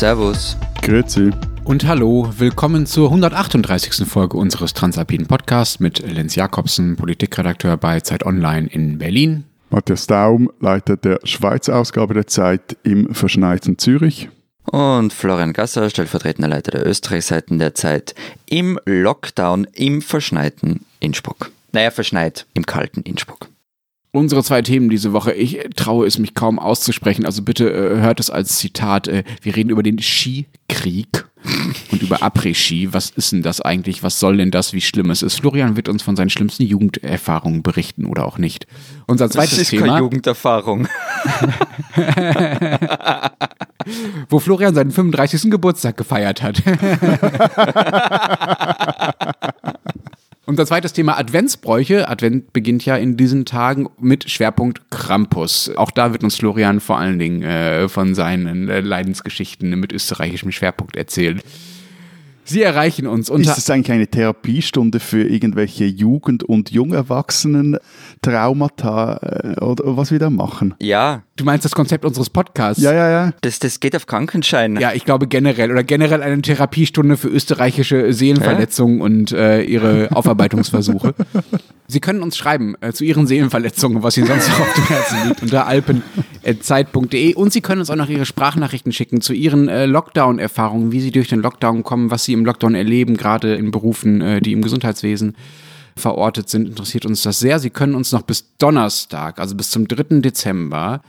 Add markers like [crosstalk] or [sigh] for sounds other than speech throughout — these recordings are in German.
Servus. Grüezi. Und hallo, willkommen zur 138. Folge unseres Transalpinen Podcasts mit Lenz Jakobsen, Politikredakteur bei Zeit Online in Berlin. Matthias Daum, Leiter der Schweizer Ausgabe der Zeit im verschneiten Zürich. Und Florian Gasser, stellvertretender Leiter der Österreichseiten der Zeit im Lockdown im verschneiten Innsbruck. Naja, verschneit im kalten Innsbruck. Unsere zwei Themen diese Woche, ich traue es mich kaum auszusprechen, also bitte äh, hört es als Zitat. Äh, wir reden über den Skikrieg und über Après-Ski. Was ist denn das eigentlich? Was soll denn das? Wie schlimm es ist? Florian wird uns von seinen schlimmsten Jugenderfahrungen berichten oder auch nicht. Unser zweites das ist Thema. keine Jugenderfahrung. [laughs] wo Florian seinen 35. Geburtstag gefeiert hat. [laughs] Unser zweites Thema Adventsbräuche. Advent beginnt ja in diesen Tagen mit Schwerpunkt Krampus. Auch da wird uns Florian vor allen Dingen äh, von seinen äh, Leidensgeschichten mit österreichischem Schwerpunkt erzählen. Sie erreichen uns unter. Ist es eigentlich eine Therapiestunde für irgendwelche Jugend- und Jungerwachsenen-Traumata äh, oder was wir da machen? Ja, Du meinst das Konzept unseres Podcasts? Ja, ja, ja. das, das geht auf Krankenschein. Ja, ich glaube generell oder generell eine Therapiestunde für österreichische Seelenverletzungen und äh, ihre [laughs] Aufarbeitungsversuche. Sie können uns schreiben äh, zu Ihren Seelenverletzungen, was Ihnen sonst noch auf dem Herzen liegt, [laughs] unter alpen.zeit.de und Sie können uns auch noch Ihre Sprachnachrichten schicken zu Ihren äh, Lockdown-Erfahrungen, wie Sie durch den Lockdown kommen, was Sie im Lockdown erleben, gerade in Berufen, äh, die im Gesundheitswesen verortet sind, interessiert uns das sehr. Sie können uns noch bis Donnerstag, also bis zum 3. Dezember,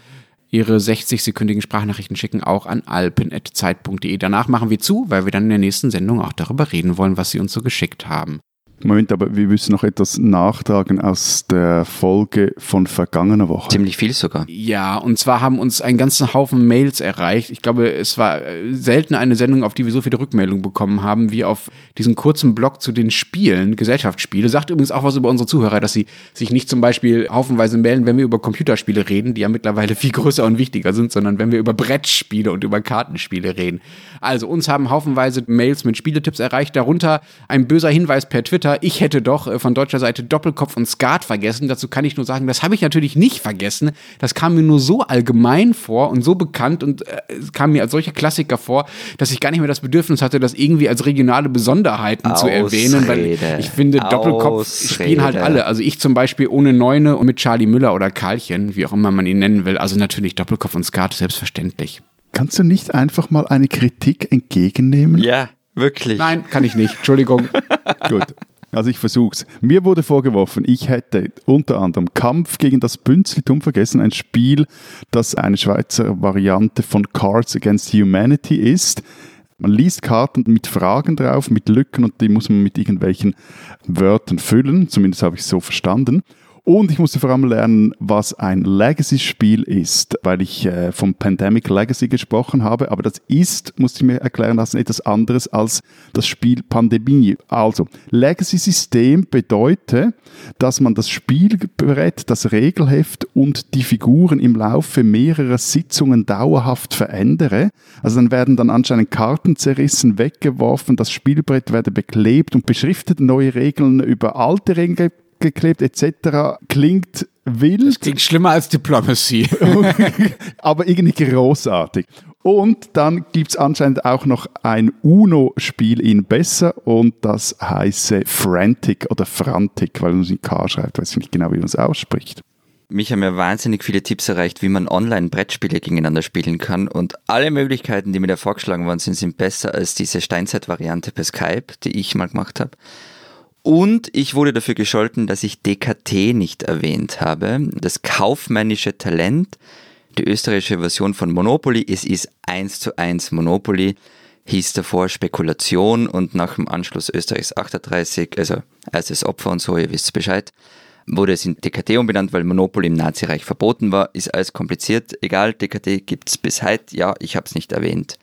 Ihre 60-sekündigen Sprachnachrichten schicken, auch an alpen.zeit.de. Danach machen wir zu, weil wir dann in der nächsten Sendung auch darüber reden wollen, was Sie uns so geschickt haben. Moment, aber wir müssen noch etwas nachtragen aus der Folge von vergangener Woche. Ziemlich viel sogar. Ja, und zwar haben uns einen ganzen Haufen Mails erreicht. Ich glaube, es war äh, selten eine Sendung, auf die wir so viele Rückmeldungen bekommen haben, wie auf diesen kurzen Blog zu den Spielen, Gesellschaftsspiele. Sagt übrigens auch was über unsere Zuhörer, dass sie sich nicht zum Beispiel haufenweise melden, wenn wir über Computerspiele reden, die ja mittlerweile [laughs] viel größer und wichtiger sind, sondern wenn wir über Brettspiele und über Kartenspiele reden. Also uns haben haufenweise Mails mit Spieletipps erreicht, darunter ein böser Hinweis per Twitter. Ich hätte doch äh, von deutscher Seite Doppelkopf und Skat vergessen. Dazu kann ich nur sagen, das habe ich natürlich nicht vergessen. Das kam mir nur so allgemein vor und so bekannt und äh, es kam mir als solcher Klassiker vor, dass ich gar nicht mehr das Bedürfnis hatte, das irgendwie als regionale Besonderheiten zu erwähnen, weil Ausrede. ich finde, Doppelkopf spielen halt Ausrede. alle. Also ich zum Beispiel ohne Neune und mit Charlie Müller oder Karlchen, wie auch immer man ihn nennen will. Also natürlich Doppelkopf und Skat, selbstverständlich. Kannst du nicht einfach mal eine Kritik entgegennehmen? Ja, wirklich. Nein, kann ich nicht. Entschuldigung. [laughs] Gut. Also ich versuch's. Mir wurde vorgeworfen, ich hätte unter anderem Kampf gegen das Bünzlitum vergessen, ein Spiel, das eine Schweizer Variante von Cards Against Humanity ist. Man liest Karten mit Fragen drauf, mit Lücken und die muss man mit irgendwelchen Wörtern füllen. Zumindest habe ich es so verstanden. Und ich musste vor allem lernen, was ein Legacy-Spiel ist, weil ich äh, vom Pandemic Legacy gesprochen habe. Aber das ist, musste ich mir erklären lassen, etwas anderes als das Spiel Pandemie. Also, Legacy-System bedeutet, dass man das Spielbrett, das Regelheft und die Figuren im Laufe mehrerer Sitzungen dauerhaft verändere. Also dann werden dann anscheinend Karten zerrissen, weggeworfen, das Spielbrett werde beklebt und beschriftet, neue Regeln über alte Regeln geklebt etc. Klingt wild, Klingt schlimmer als Diplomacy. [laughs] aber irgendwie großartig. Und dann gibt's anscheinend auch noch ein UNO-Spiel in besser und das heiße Frantic oder Frantic, weil man es in K schreibt, weiß ich nicht genau, wie man es ausspricht. Mich haben ja wahnsinnig viele Tipps erreicht, wie man online Brettspiele gegeneinander spielen kann. Und alle Möglichkeiten, die mir da vorgeschlagen worden sind, sind besser als diese Steinzeit-Variante per Skype, die ich mal gemacht habe. Und ich wurde dafür gescholten, dass ich DKT nicht erwähnt habe. Das kaufmännische Talent, die österreichische Version von Monopoly. Es ist eins zu eins Monopoly. Hieß davor Spekulation und nach dem Anschluss Österreichs 38, also erstes Opfer und so, ihr wisst Bescheid, wurde es in DKT umbenannt, weil Monopoly im Nazireich verboten war. Ist alles kompliziert. Egal, DKT gibt's bis heute. Ja, ich habe es nicht erwähnt.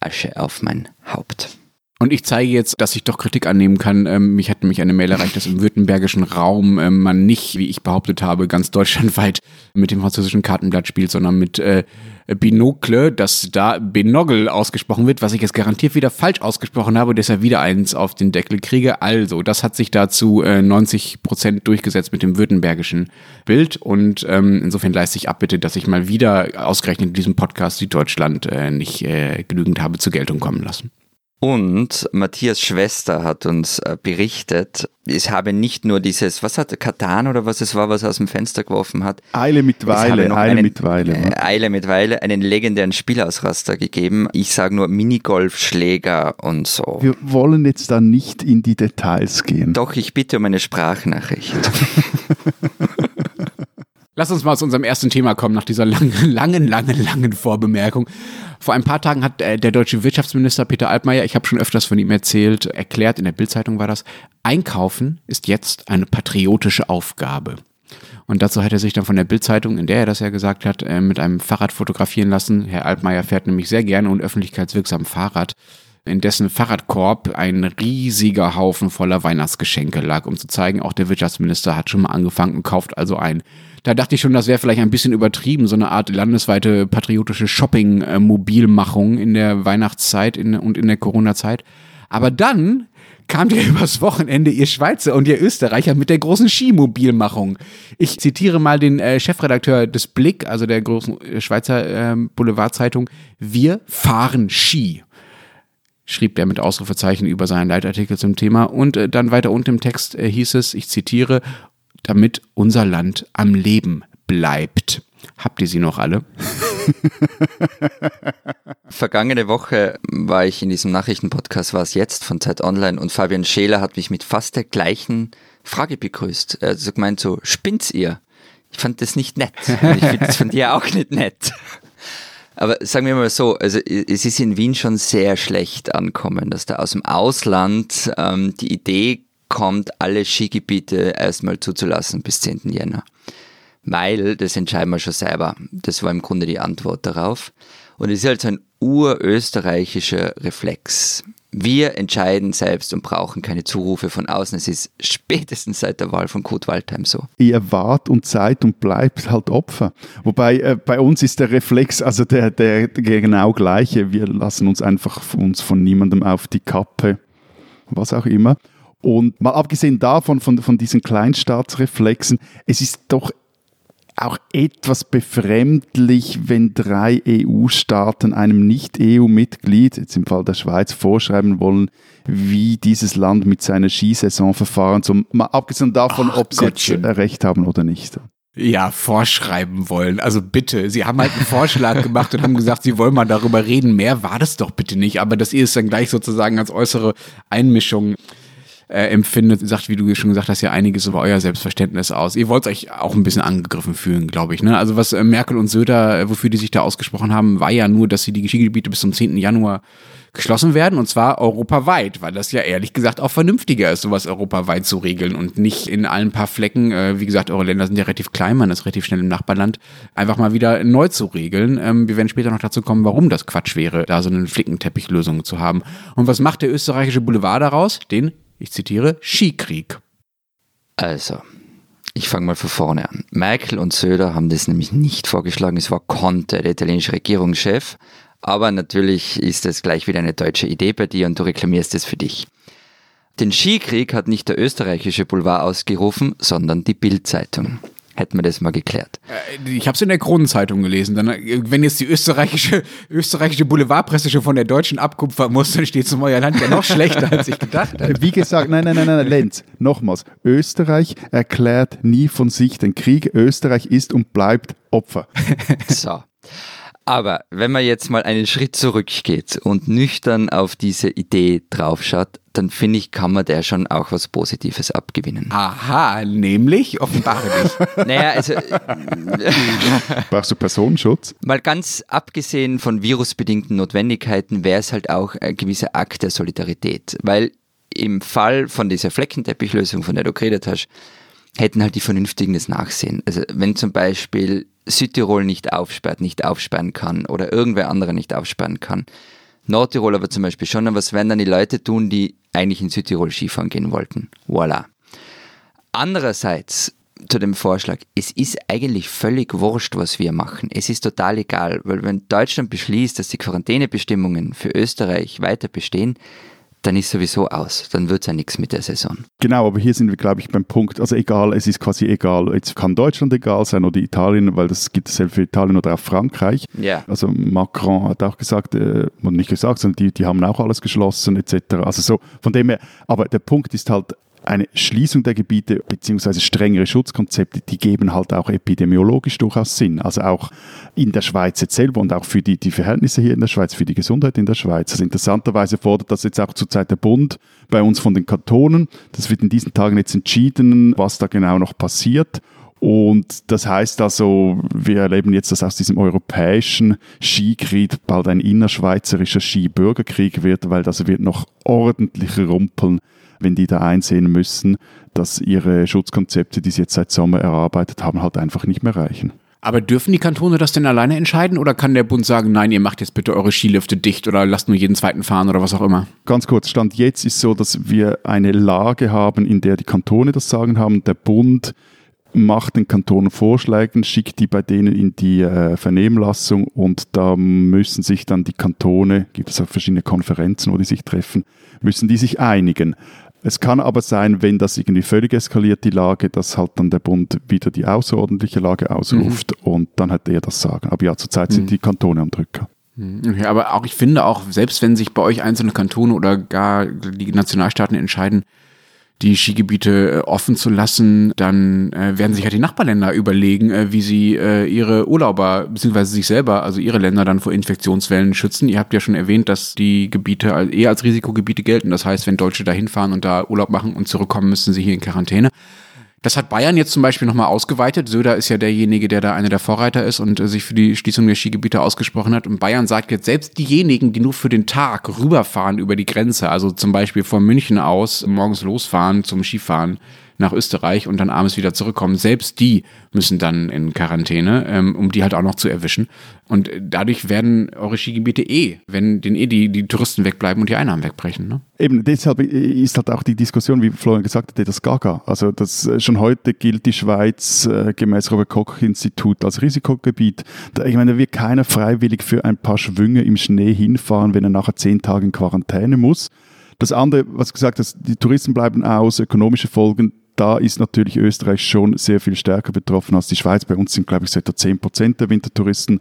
Asche auf mein Haupt. Und ich zeige jetzt, dass ich doch Kritik annehmen kann. Ähm, mich hat nämlich eine Mail erreicht, dass im württembergischen Raum ähm, man nicht, wie ich behauptet habe, ganz deutschlandweit mit dem französischen Kartenblatt spielt, sondern mit äh, Binocle, dass da Benogle ausgesprochen wird, was ich jetzt garantiert wieder falsch ausgesprochen habe und deshalb wieder eins auf den Deckel kriege. Also, das hat sich dazu äh, 90 Prozent durchgesetzt mit dem württembergischen Bild und ähm, insofern leiste ich ab bitte, dass ich mal wieder ausgerechnet in diesem Podcast die Deutschland äh, nicht äh, genügend habe zur Geltung kommen lassen. Und Matthias Schwester hat uns äh, berichtet, es habe nicht nur dieses, was hat Katan oder was es war, was er aus dem Fenster geworfen hat. Eile mit Weile, Eile einen, mit Weile. Äh, Eile mit Weile, einen legendären Spielausraster gegeben. Ich sage nur Minigolfschläger und so. Wir wollen jetzt da nicht in die Details gehen. Doch, ich bitte um eine Sprachnachricht. [laughs] [laughs] Lass uns mal zu unserem ersten Thema kommen, nach dieser langen, [laughs] langen, langen, langen Vorbemerkung. Vor ein paar Tagen hat äh, der deutsche Wirtschaftsminister Peter Altmaier, ich habe schon öfters von ihm erzählt, erklärt, in der Bildzeitung war das, Einkaufen ist jetzt eine patriotische Aufgabe. Und dazu hat er sich dann von der Bildzeitung, in der er das ja gesagt hat, äh, mit einem Fahrrad fotografieren lassen. Herr Altmaier fährt nämlich sehr gerne und öffentlichkeitswirksam Fahrrad in dessen Fahrradkorb ein riesiger Haufen voller Weihnachtsgeschenke lag, um zu zeigen, auch der Wirtschaftsminister hat schon mal angefangen und kauft also ein. Da dachte ich schon, das wäre vielleicht ein bisschen übertrieben, so eine Art landesweite patriotische Shopping-Mobilmachung in der Weihnachtszeit und in der Corona-Zeit. Aber dann kamt ihr [laughs] übers Wochenende, ihr Schweizer und ihr Österreicher, mit der großen Skimobilmachung. Ich zitiere mal den äh, Chefredakteur des Blick, also der großen äh, Schweizer äh, Boulevardzeitung. Wir fahren Ski schrieb der mit Ausrufezeichen über seinen Leitartikel zum Thema. Und äh, dann weiter unten im Text äh, hieß es, ich zitiere, damit unser Land am Leben bleibt. Habt ihr sie noch alle? [laughs] Vergangene Woche war ich in diesem Nachrichtenpodcast, war es jetzt von Zeit Online und Fabian Scheler hat mich mit fast der gleichen Frage begrüßt. Er hat gemeint so, spinnt's ihr? Ich fand das nicht nett. Und ich finde das von dir auch nicht nett. Aber sagen wir mal so, also es ist in Wien schon sehr schlecht ankommen, dass da aus dem Ausland ähm, die Idee kommt, alle Skigebiete erstmal zuzulassen bis 10. Jänner. Weil, das entscheiden wir schon selber. Das war im Grunde die Antwort darauf. Und es ist halt so ein urösterreichischer Reflex. Wir entscheiden selbst und brauchen keine Zurufe von außen. Es ist spätestens seit der Wahl von Kurt Waldheim so. Ihr wart und seid und bleibt halt Opfer. Wobei äh, bei uns ist der Reflex also der, der, genau gleiche. Wir lassen uns einfach uns von niemandem auf die Kappe, was auch immer. Und mal abgesehen davon, von, von diesen Kleinstaatsreflexen, es ist doch auch etwas befremdlich, wenn drei EU-Staaten einem Nicht-EU-Mitglied, jetzt im Fall der Schweiz, vorschreiben wollen, wie dieses Land mit seiner Skisaison verfahren soll. Mal abgesehen davon, Ach, ob sie Gottchen. jetzt recht haben oder nicht. Ja, vorschreiben wollen. Also bitte, sie haben halt einen Vorschlag [laughs] gemacht und haben gesagt, sie wollen mal darüber reden. Mehr war das doch bitte nicht. Aber das ist dann gleich sozusagen als äußere Einmischung äh, empfindet, sagt, wie du schon gesagt hast, ja einiges über euer Selbstverständnis aus. Ihr wollt euch auch ein bisschen angegriffen fühlen, glaube ich. Ne? Also was äh, Merkel und Söder, äh, wofür die sich da ausgesprochen haben, war ja nur, dass sie die Skigebiete bis zum 10. Januar geschlossen werden und zwar europaweit, weil das ja ehrlich gesagt auch vernünftiger ist, sowas europaweit zu regeln und nicht in allen paar Flecken, äh, wie gesagt, eure Länder sind ja relativ klein, man ist relativ schnell im Nachbarland, einfach mal wieder neu zu regeln. Ähm, wir werden später noch dazu kommen, warum das Quatsch wäre, da so eine Flickenteppichlösung zu haben. Und was macht der österreichische Boulevard daraus? Den ich zitiere, Skikrieg. Also, ich fange mal von vorne an. Merkel und Söder haben das nämlich nicht vorgeschlagen. Es war Conte, der italienische Regierungschef. Aber natürlich ist das gleich wieder eine deutsche Idee bei dir und du reklamierst es für dich. Den Skikrieg hat nicht der österreichische Boulevard ausgerufen, sondern die Bildzeitung hätten wir das mal geklärt. Äh, ich habe es in der Kronenzeitung gelesen. Dann, äh, wenn jetzt die österreichische, österreichische Boulevardpresse schon von der deutschen abkupfern muss, dann steht es in euer Land ja noch schlechter, als ich gedacht habe. Wie gesagt, nein, nein, nein, nein, Lenz, nochmals. Österreich erklärt nie von sich den Krieg. Österreich ist und bleibt Opfer. [laughs] So. Aber wenn man jetzt mal einen Schritt zurückgeht und nüchtern auf diese Idee draufschaut, dann finde ich, kann man der schon auch was Positives abgewinnen. Aha, nämlich offenbare dich. [laughs] naja, also. [laughs] Brauchst du Personenschutz? Mal ganz abgesehen von virusbedingten Notwendigkeiten wäre es halt auch ein gewisser Akt der Solidarität. Weil im Fall von dieser Fleckenteppichlösung, von der du geredet hast, hätten halt die Vernünftigen das Nachsehen. Also wenn zum Beispiel Südtirol nicht aufsperrt, nicht aufsperren kann oder irgendwer anderer nicht aufsperren kann, Nordtirol aber zum Beispiel schon, aber was werden dann die Leute tun, die eigentlich in Südtirol Skifahren gehen wollten? Voilà. Andererseits zu dem Vorschlag, es ist eigentlich völlig wurscht, was wir machen. Es ist total egal, weil wenn Deutschland beschließt, dass die Quarantänebestimmungen für Österreich weiter bestehen, dann ist sowieso aus. Dann wird es ja nichts mit der Saison. Genau, aber hier sind wir, glaube ich, beim Punkt, also egal, es ist quasi egal. Jetzt kann Deutschland egal sein oder Italien, weil das gibt es für Italien oder auch Frankreich. Ja. Also Macron hat auch gesagt, äh, nicht gesagt, sondern die, die haben auch alles geschlossen etc. Also so, von dem her, aber der Punkt ist halt, eine Schließung der Gebiete bzw. strengere Schutzkonzepte, die geben halt auch epidemiologisch durchaus Sinn. Also auch in der Schweiz jetzt selber und auch für die, die Verhältnisse hier in der Schweiz, für die Gesundheit in der Schweiz. Also interessanterweise fordert das jetzt auch zurzeit der Bund bei uns von den Kantonen. Das wird in diesen Tagen jetzt entschieden, was da genau noch passiert. Und das heißt also, wir erleben jetzt, dass aus diesem europäischen Skikrieg bald ein innerschweizerischer Skibürgerkrieg wird, weil das wird noch ordentlich rumpeln wenn die da einsehen müssen, dass ihre Schutzkonzepte, die sie jetzt seit Sommer erarbeitet haben, halt einfach nicht mehr reichen. Aber dürfen die Kantone das denn alleine entscheiden oder kann der Bund sagen, nein, ihr macht jetzt bitte eure Skilifte dicht oder lasst nur jeden zweiten fahren oder was auch immer? Ganz kurz, Stand jetzt ist so, dass wir eine Lage haben, in der die Kantone das Sagen haben. Der Bund macht den Kantonen Vorschläge, schickt die bei denen in die äh, Vernehmlassung und da müssen sich dann die Kantone, gibt es auch verschiedene Konferenzen, wo die sich treffen, müssen die sich einigen. Es kann aber sein, wenn das irgendwie völlig eskaliert, die Lage, dass halt dann der Bund wieder die außerordentliche Lage ausruft mhm. und dann hat er das Sagen. Aber ja, zurzeit sind mhm. die Kantone am Drücker. Mhm. Okay, aber auch ich finde auch, selbst wenn sich bei euch einzelne Kantone oder gar die Nationalstaaten entscheiden, die Skigebiete äh, offen zu lassen, dann äh, werden sich ja die Nachbarländer überlegen, äh, wie sie ihre Urlauber beziehungsweise sich selber, also ihre Länder dann vor Infektionswellen schützen. Ihr habt ja schon erwähnt, dass die Gebiete eher als Risikogebiete gelten. Das heißt, wenn Deutsche da hinfahren und da Urlaub machen und zurückkommen, müssen sie hier in Quarantäne. Das hat Bayern jetzt zum Beispiel nochmal ausgeweitet. Söder ist ja derjenige, der da einer der Vorreiter ist und äh, sich für die Schließung der Skigebiete ausgesprochen hat. Und Bayern sagt jetzt, selbst diejenigen, die nur für den Tag rüberfahren über die Grenze, also zum Beispiel von München aus morgens losfahren zum Skifahren, nach Österreich und dann abends wieder zurückkommen. Selbst die müssen dann in Quarantäne, ähm, um die halt auch noch zu erwischen. Und dadurch werden eure Skigebiete eh, wenn den eh die, die Touristen wegbleiben und die Einnahmen wegbrechen. Ne? Eben, deshalb ist halt auch die Diskussion, wie Florian gesagt hat, das Gaga. Also das, äh, schon heute gilt die Schweiz äh, gemäß Robert-Koch-Institut als Risikogebiet. Da, ich meine, da wird keiner freiwillig für ein paar Schwünge im Schnee hinfahren, wenn er nachher zehn Tage in Quarantäne muss. Das andere, was gesagt hast, die Touristen bleiben aus, ökonomische Folgen, da ist natürlich Österreich schon sehr viel stärker betroffen als die Schweiz. Bei uns sind, glaube ich, so etwa 10 Prozent der Wintertouristen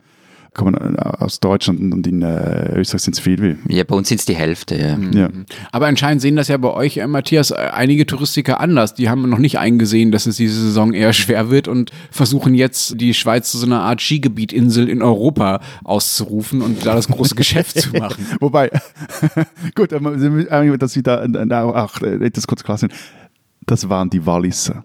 kommen äh, aus Deutschland und in äh, Österreich sind es viel. Ja, bei uns sind es die Hälfte. Ja. Mhm. ja. Aber anscheinend sehen das ja bei euch, äh, Matthias, äh, einige Touristiker anders. Die haben noch nicht eingesehen, dass es diese Saison eher schwer wird und versuchen jetzt die Schweiz zu so einer Art Skigebietinsel in Europa auszurufen und da das große Geschäft zu [laughs] machen. Wobei, [laughs] gut, dass Sie da auch etwas kurz klar sind das waren die Walliser.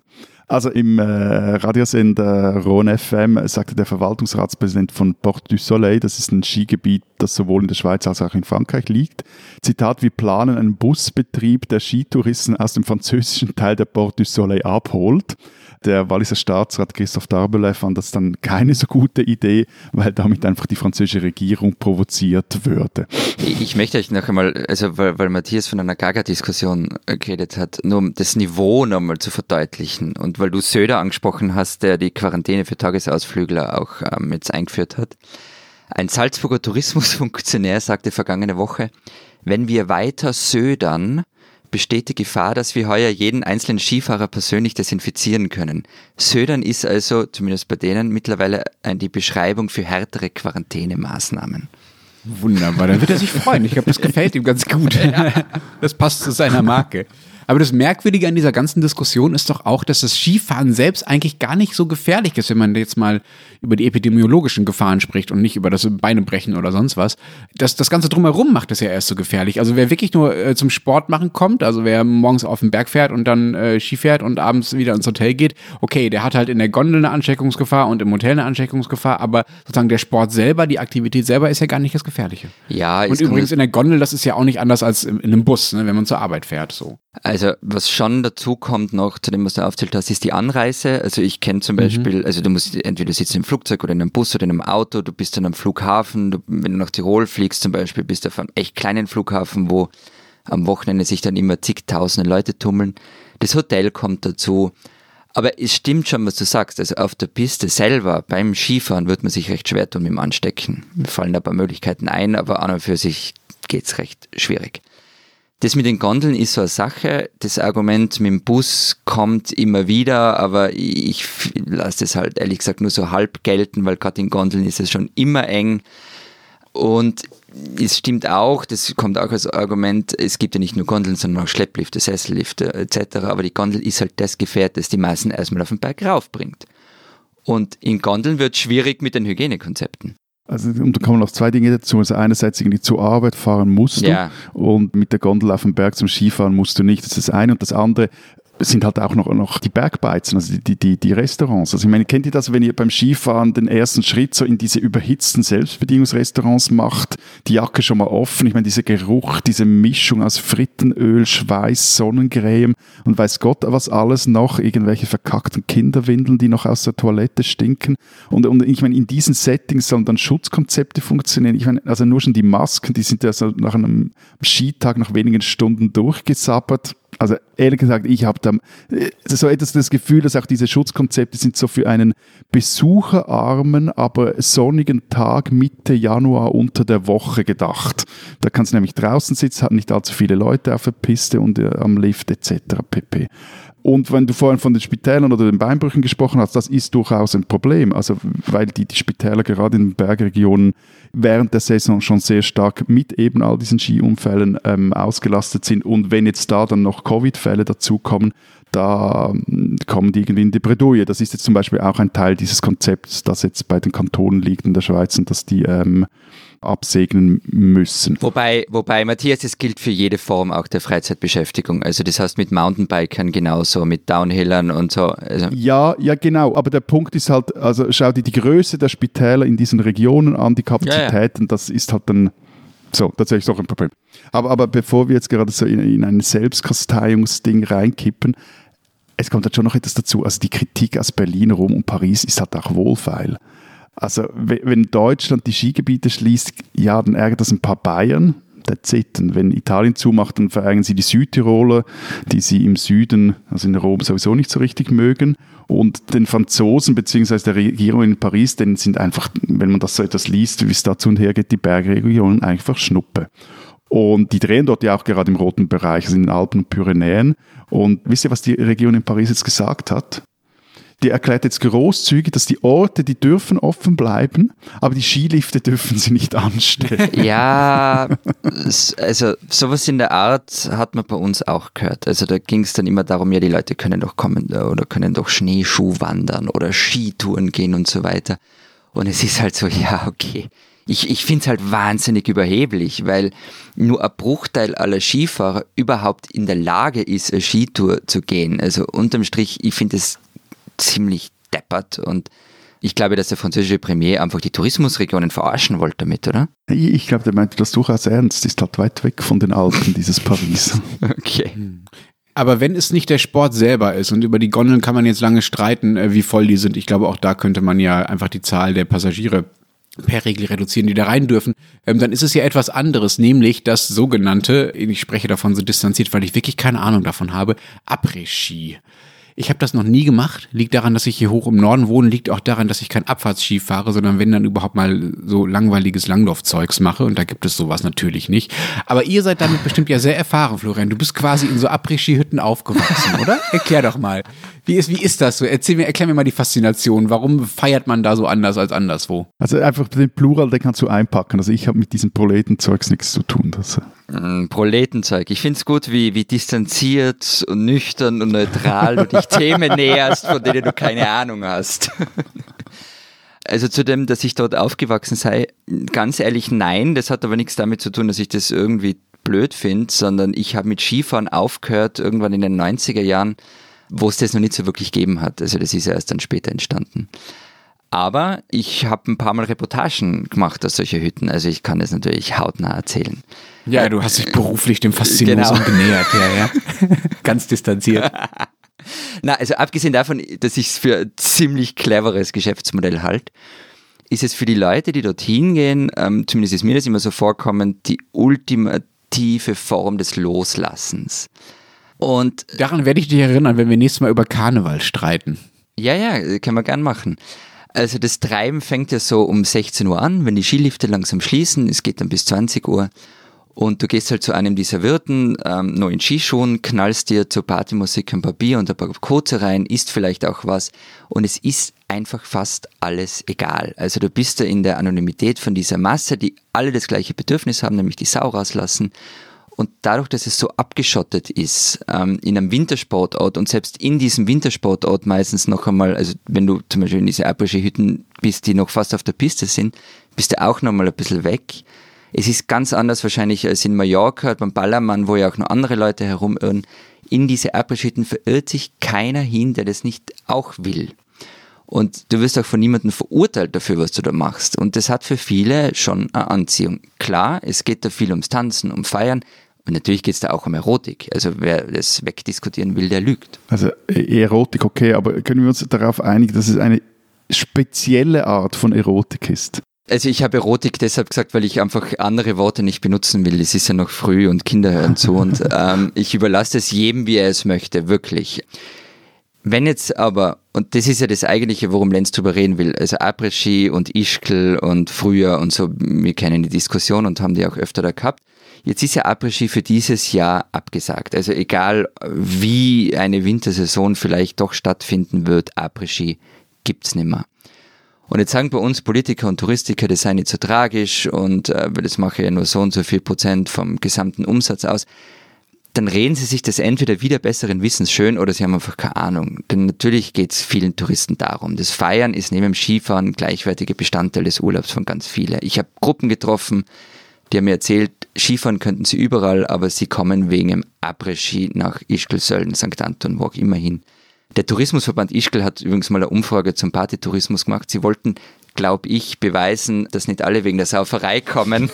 Also im äh, Radiosender Rhone FM sagte der Verwaltungsratspräsident von Port du Soleil, das ist ein Skigebiet, das sowohl in der Schweiz als auch in Frankreich liegt. Zitat, wir planen einen Busbetrieb, der Skitouristen aus dem französischen Teil der Port du Soleil abholt. Der Walliser Staatsrat Christoph Darbelay fand das dann keine so gute Idee, weil damit einfach die französische Regierung provoziert würde. Ich möchte euch noch einmal, also weil, weil Matthias von einer Gaga-Diskussion geredet hat, nur um das Niveau nochmal zu verdeutlichen und weil du Söder angesprochen hast, der die Quarantäne für Tagesausflügler auch ähm, jetzt eingeführt hat. Ein Salzburger Tourismusfunktionär sagte vergangene Woche, wenn wir weiter södern, besteht die Gefahr, dass wir heuer jeden einzelnen Skifahrer persönlich desinfizieren können. Södern ist also, zumindest bei denen, mittlerweile die Beschreibung für härtere Quarantänemaßnahmen. Wunderbar, dann wird er sich freuen. Ich glaube, das gefällt ihm ganz gut. [laughs] Das passt zu seiner Marke. Aber das Merkwürdige an dieser ganzen Diskussion ist doch auch, dass das Skifahren selbst eigentlich gar nicht so gefährlich ist, wenn man jetzt mal über die epidemiologischen Gefahren spricht und nicht über das Beinebrechen oder sonst was. Das, das Ganze drumherum macht es ja erst so gefährlich. Also wer wirklich nur äh, zum Sport machen kommt, also wer morgens auf den Berg fährt und dann äh, Ski fährt und abends wieder ins Hotel geht, okay, der hat halt in der Gondel eine Ansteckungsgefahr und im Hotel eine Ansteckungsgefahr, aber sozusagen der Sport selber, die Aktivität selber ist ja gar nicht das Gefährliche. Ja, und übrigens in der Gondel, das ist ja auch nicht anders als in, in einem Bus, ne, wenn man zur Arbeit fährt. So. Also was schon dazu kommt noch, zu dem, was du aufzählt hast, ist die Anreise. Also ich kenne zum Beispiel, mhm. also du musst entweder sitzen im Flugzeug oder in einem Bus oder in einem Auto, du bist dann am Flughafen, du, wenn du nach Tirol fliegst zum Beispiel, bist du auf einem echt kleinen Flughafen, wo am Wochenende sich dann immer zigtausende Leute tummeln. Das Hotel kommt dazu. Aber es stimmt schon, was du sagst. Also auf der Piste selber, beim Skifahren, wird man sich recht schwer tun mit dem Anstecken. Mir fallen da ein paar Möglichkeiten ein, aber an und für sich geht's recht schwierig. Das mit den Gondeln ist so eine Sache. Das Argument mit dem Bus kommt immer wieder, aber ich lasse das halt ehrlich gesagt nur so halb gelten, weil gerade in Gondeln ist es schon immer eng. Und es stimmt auch, das kommt auch als Argument, es gibt ja nicht nur Gondeln, sondern auch Schlepplifte, Sessellifte etc. Aber die Gondel ist halt das Gefährt, das die Massen erstmal auf den Berg raufbringt. Und in Gondeln wird es schwierig mit den Hygienekonzepten. Also und da kommen noch zwei Dinge dazu. Also einerseits irgendwie zur Arbeit fahren musst du ja. und mit der Gondel auf dem Berg zum Skifahren musst du nicht. Das ist das eine. Und das andere, sind halt auch noch, noch die Bergbeizen, also die, die, die Restaurants. Also ich meine, kennt ihr das, wenn ihr beim Skifahren den ersten Schritt so in diese überhitzten Selbstbedienungsrestaurants macht, die Jacke schon mal offen, ich meine, dieser Geruch, diese Mischung aus Frittenöl, Schweiß, Sonnencreme und weiß Gott was alles noch, irgendwelche verkackten Kinderwindeln, die noch aus der Toilette stinken. Und, und ich meine, in diesen Settings sollen dann Schutzkonzepte funktionieren. Ich meine, also nur schon die Masken, die sind ja so nach einem Skitag nach wenigen Stunden durchgesabbert also ehrlich gesagt, ich habe da äh, so etwas das Gefühl, dass auch diese Schutzkonzepte sind so für einen besucherarmen, aber sonnigen Tag Mitte Januar unter der Woche gedacht. Da kannst du nämlich draußen sitzen, hat nicht allzu viele Leute auf der Piste und äh, am Lift etc. pp. Und wenn du vorhin von den Spitälern oder den Beinbrüchen gesprochen hast, das ist durchaus ein Problem. Also, weil die, die Spitäler gerade in den Bergregionen während der Saison schon sehr stark mit eben all diesen Skiunfällen ähm, ausgelastet sind. Und wenn jetzt da dann noch Covid-Fälle dazukommen, da ähm, kommen die irgendwie in die Bredouille. Das ist jetzt zum Beispiel auch ein Teil dieses Konzepts, das jetzt bei den Kantonen liegt in der Schweiz und dass die ähm, absegnen müssen. Wobei, wobei, Matthias, das gilt für jede Form auch der Freizeitbeschäftigung. Also das heißt mit Mountainbikern genauso, mit Downhillern und so. Also ja, ja, genau. Aber der Punkt ist halt, also schau dir die Größe der Spitäler in diesen Regionen an, die Kapazitäten, ja, ja. das ist halt dann so, tatsächlich auch ein Problem. Aber, aber bevor wir jetzt gerade so in, in ein Selbstkasteiungsding reinkippen, es kommt halt schon noch etwas dazu. Also die Kritik aus Berlin, Rom und Paris ist halt auch wohlfeil. Also wenn Deutschland die Skigebiete schließt, ja, dann ärgert das ein paar Bayern. That's it. Und wenn Italien zumacht, dann verärgern sie die Südtiroler, die sie im Süden, also in Rom, sowieso nicht so richtig mögen. Und den Franzosen bzw. der Regierung in Paris, denen sind einfach, wenn man das so etwas liest, wie es dazu und her geht, die Bergregionen einfach Schnuppe. Und die drehen dort ja auch gerade im roten Bereich, also in den Alpen und Pyrenäen. Und wisst ihr, was die Regierung in Paris jetzt gesagt hat? Die erklärt jetzt großzügig, dass die Orte, die dürfen offen bleiben, aber die Skilifte dürfen sie nicht anstellen. [laughs] Ja, also sowas in der Art hat man bei uns auch gehört. Also da ging es dann immer darum, ja, die Leute können doch kommen oder können doch Schneeschuh wandern oder Skitouren gehen und so weiter. Und es ist halt so, ja, okay. Ich, ich finde es halt wahnsinnig überheblich, weil nur ein Bruchteil aller Skifahrer überhaupt in der Lage ist, eine Skitour zu gehen. Also unterm Strich, ich finde es ziemlich deppert und ich glaube, dass der französische Premier einfach die Tourismusregionen verarschen wollte damit, oder? Ich glaube, der meinte das durchaus ernst. Ist halt weit weg von den Alpen, [laughs] dieses Paris. okay. Aber wenn es nicht der Sport selber ist und über die Gondeln kann man jetzt lange streiten, äh, wie voll die sind. Ich glaube, auch da könnte man ja einfach die Zahl der Passagiere per Regel reduzieren, die da rein dürfen, ähm, dann ist es ja etwas anderes, nämlich das sogenannte, ich spreche davon so distanziert, weil ich wirklich keine Ahnung davon habe, Après-Ski. Ich habe das noch nie gemacht. Liegt daran, dass ich hier hoch im Norden wohne. Liegt auch daran, dass ich kein Abfahrtski fahre, sondern wenn dann überhaupt mal so langweiliges Langlaufzeugs mache. Und da gibt es sowas natürlich nicht. Aber ihr seid damit bestimmt ja sehr erfahren, Florian. Du bist quasi in so Après-Ski-Hütten aufgewachsen, oder? [laughs] Erklär doch mal. Wie ist, wie ist das so? Erzähl mir, erklär mir mal die Faszination. Warum feiert man da so anders als anderswo? Also einfach den Plural, den kannst du einpacken. Also ich habe mit diesem Proletenzeugs nichts zu tun. Das, mm, Proletenzeug. Ich finde es gut, wie, wie distanziert und nüchtern und neutral du dich [laughs] Themen näherst, von denen du keine Ahnung hast. [laughs] Also zu dem, dass ich dort aufgewachsen sei, ganz ehrlich nein. Das hat aber nichts damit zu tun, dass ich das irgendwie blöd finde, sondern ich habe mit Skifahren aufgehört irgendwann in den 90er Jahren wo es das noch nicht so wirklich gegeben hat. Also das ist ja erst dann später entstanden. Aber ich habe ein paar Mal Reportagen gemacht aus solchen Hütten, also ich kann das natürlich hautnah erzählen. Ja, du hast dich beruflich dem Faszinosum genau. genähert, ja, ja. [laughs] Ganz distanziert. [laughs] Na, also abgesehen davon, dass ich es für ein ziemlich cleveres Geschäftsmodell halte, ist es für die Leute, die dorthin gehen, ähm, zumindest ist mir das immer so vorkommen, die ultimative Form des Loslassens. Und daran werde ich dich erinnern, wenn wir nächstes Mal über Karneval streiten. Ja, ja, können wir gern machen. Also das Treiben fängt ja so um 16 Uhr an, wenn die Skilifte langsam schließen. Es geht dann bis 20 Uhr. Und du gehst halt zu einem dieser Wirten, ähm, in Skischuhen, knallst dir zur Partymusik ein paar Bier und ein paar Kurze rein, isst vielleicht auch was. Und es ist einfach fast alles egal. Also du bist da in der Anonymität von dieser Masse, die alle das gleiche Bedürfnis haben, nämlich die Sau rauslassen. Und dadurch, dass es so abgeschottet ist, ähm, in einem Wintersportort und selbst in diesem Wintersportort meistens noch einmal, also wenn du zum Beispiel in diese Abrischen-Hütten bist, die noch fast auf der Piste sind, bist du auch noch mal ein bisschen weg. Es ist ganz anders wahrscheinlich als in Mallorca, beim Ballermann, wo ja auch noch andere Leute herumirren. In diese Abrischen-Hütten verirrt sich keiner hin, der das nicht auch will. Und du wirst auch von niemandem verurteilt dafür, was du da machst. Und das hat für viele schon eine Anziehung. Klar, es geht da viel ums Tanzen, um Feiern. Und natürlich geht es da auch um Erotik. Also wer das wegdiskutieren will, der lügt. Also e- Erotik, okay, aber können wir uns darauf einigen, dass es eine spezielle Art von Erotik ist? Also ich habe Erotik deshalb gesagt, weil ich einfach andere Worte nicht benutzen will. Es ist ja noch früh und Kinder hören zu und [laughs] ähm, ich überlasse es jedem, wie er es möchte, wirklich. Wenn jetzt aber, und das ist ja das Eigentliche, worum Lenz drüber reden will, also Après-Ski und Ischgl und früher und so, wir kennen die Diskussion und haben die auch öfter da gehabt. Jetzt ist ja Après-Ski für dieses Jahr abgesagt. Also egal, wie eine Wintersaison vielleicht doch stattfinden wird, Après-Ski gibt's nimmer. Und jetzt sagen bei uns Politiker und Touristiker, das sei nicht so tragisch und äh, das mache ja nur so und so viel Prozent vom gesamten Umsatz aus dann reden sie sich das entweder wieder besseren Wissens schön oder sie haben einfach keine Ahnung. Denn natürlich geht es vielen Touristen darum. Das Feiern ist neben dem Skifahren gleichwertiger Bestandteil des Urlaubs von ganz vielen. Ich habe Gruppen getroffen, die haben mir erzählt, Skifahren könnten sie überall, aber sie kommen wegen dem Après-Ski nach Ischgl, Sölden, St. Anton, wo auch immer hin. Der Tourismusverband Ischgl hat übrigens mal eine Umfrage zum Partytourismus gemacht. Sie wollten glaube ich, beweisen, dass nicht alle wegen der Sauferei kommen.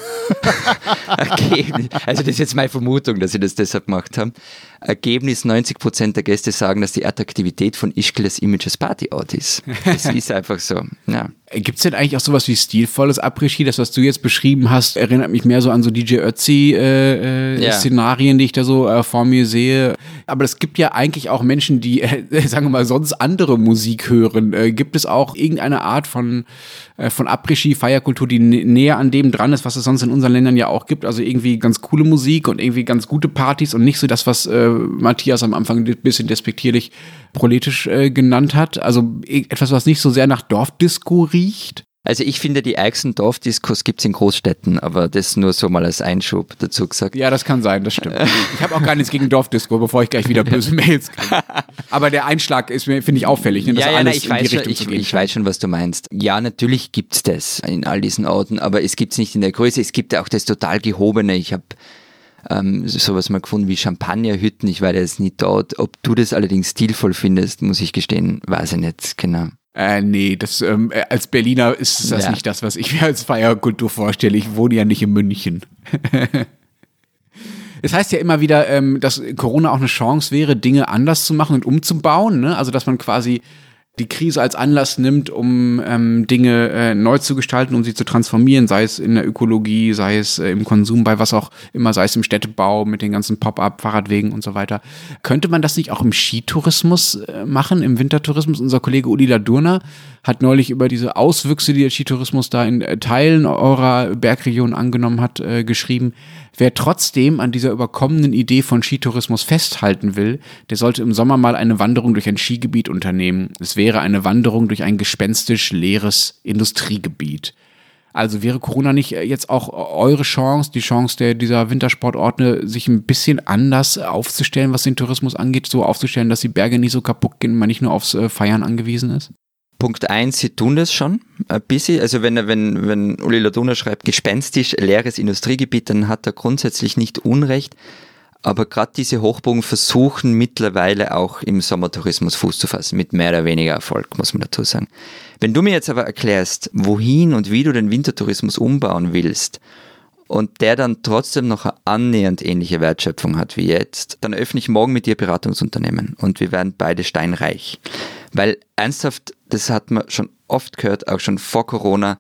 [laughs] also das ist jetzt meine Vermutung, dass sie das deshalb gemacht haben. Ergebnis 90 Prozent der Gäste sagen, dass die Attraktivität von Ischgl das Image als Partyort ist. Das [laughs] ist einfach so. Ja. Gibt es denn eigentlich auch sowas wie stilvolles Après-Ski? Das, was du jetzt beschrieben hast, erinnert mich mehr so an so DJ Ötzi-Szenarien, äh, ja. die ich da so äh, vor mir sehe. Aber es gibt ja eigentlich auch Menschen, die, [laughs] äh, sagen wir mal, sonst andere Musik hören. Äh, gibt es auch irgendeine Art von, äh, von Après-Ski, Feierkultur, die näher an dem dran ist, was es sonst in unseren Ländern ja auch gibt? Also irgendwie ganz coole Musik und irgendwie ganz gute Partys und nicht so das, was äh, Matthias am Anfang ein bisschen despektierlich proletisch äh, genannt hat. Also etwas, was nicht so sehr nach Dorfdisco riecht. Also ich finde, die ärgsten Dorfdiskos gibt es in Großstädten, aber das nur so mal als Einschub dazu gesagt. Ja, das kann sein, das stimmt. [laughs] ich habe auch gar nichts gegen Dorfdisco, bevor ich gleich wieder böse Mails kriege. Aber der Einschlag ist mir, finde ich, auffällig. Ne, ja, ja, na, ich, weiß schon, ich, ich weiß schon, was du meinst. Ja, natürlich gibt es das in all diesen Orten, aber es gibt es nicht in der Größe. Es gibt ja auch das total Gehobene. Ich habe ähm, sowas mal gefunden wie Champagnerhütten. Ich war jetzt nicht dort. Ob du das allerdings stilvoll findest, muss ich gestehen, weiß ich nicht genau. Äh, nee, das, ähm, äh, als Berliner ist das ja. nicht das, was ich mir als Feierkultur vorstelle. Ich wohne ja nicht in München. [laughs] Es heißt ja immer wieder, ähm, dass Corona auch eine Chance wäre, Dinge anders zu machen und umzubauen. Ne? Also, dass man quasi die Krise als Anlass nimmt, um ähm, Dinge äh, neu zu gestalten, um sie zu transformieren, sei es in der Ökologie, sei es äh, im Konsum, bei was auch immer, sei es im Städtebau mit den ganzen Pop-up, Fahrradwegen und so weiter. Könnte man das nicht auch im Skitourismus äh, machen, im Wintertourismus? Unser Kollege Uli Ladurner hat neulich über diese Auswüchse, die der Skitourismus da in äh, Teilen eurer Bergregion angenommen hat, äh, geschrieben. Wer trotzdem an dieser überkommenen Idee von Skitourismus festhalten will, der sollte im Sommer mal eine Wanderung durch ein Skigebiet unternehmen. Es wäre eine Wanderung durch ein gespenstisch leeres Industriegebiet. Also wäre Corona nicht jetzt auch eure Chance, die Chance der, dieser Wintersportorte, sich ein bisschen anders aufzustellen, was den Tourismus angeht, so aufzustellen, dass die Berge nicht so kaputt gehen, man nicht nur aufs äh, Feiern angewiesen ist? Punkt eins, sie tun das schon ein bisschen. Also wenn, wenn, wenn Uli Laduna schreibt, gespenstisch leeres Industriegebiet, dann hat er grundsätzlich nicht Unrecht. Aber gerade diese Hochburgen versuchen mittlerweile auch im Sommertourismus Fuß zu fassen, mit mehr oder weniger Erfolg, muss man dazu sagen. Wenn du mir jetzt aber erklärst, wohin und wie du den Wintertourismus umbauen willst und der dann trotzdem noch eine annähernd ähnliche Wertschöpfung hat wie jetzt, dann öffne ich morgen mit dir Beratungsunternehmen und wir werden beide steinreich. Weil ernsthaft, das hat man schon oft gehört, auch schon vor Corona,